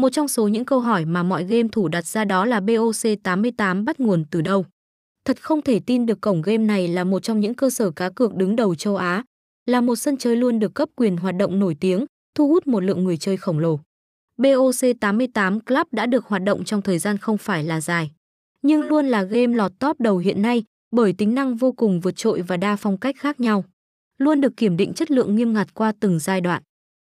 Một trong số những câu hỏi mà mọi game thủ đặt ra đó là BOC88 bắt nguồn từ đâu. Thật không thể tin được cổng game này là một trong những cơ sở cá cược đứng đầu châu Á, là một sân chơi luôn được cấp quyền hoạt động nổi tiếng, thu hút một lượng người chơi khổng lồ. BOC88 Club đã được hoạt động trong thời gian không phải là dài, nhưng luôn là game lọt top đầu hiện nay bởi tính năng vô cùng vượt trội và đa phong cách khác nhau. Luôn được kiểm định chất lượng nghiêm ngặt qua từng giai đoạn.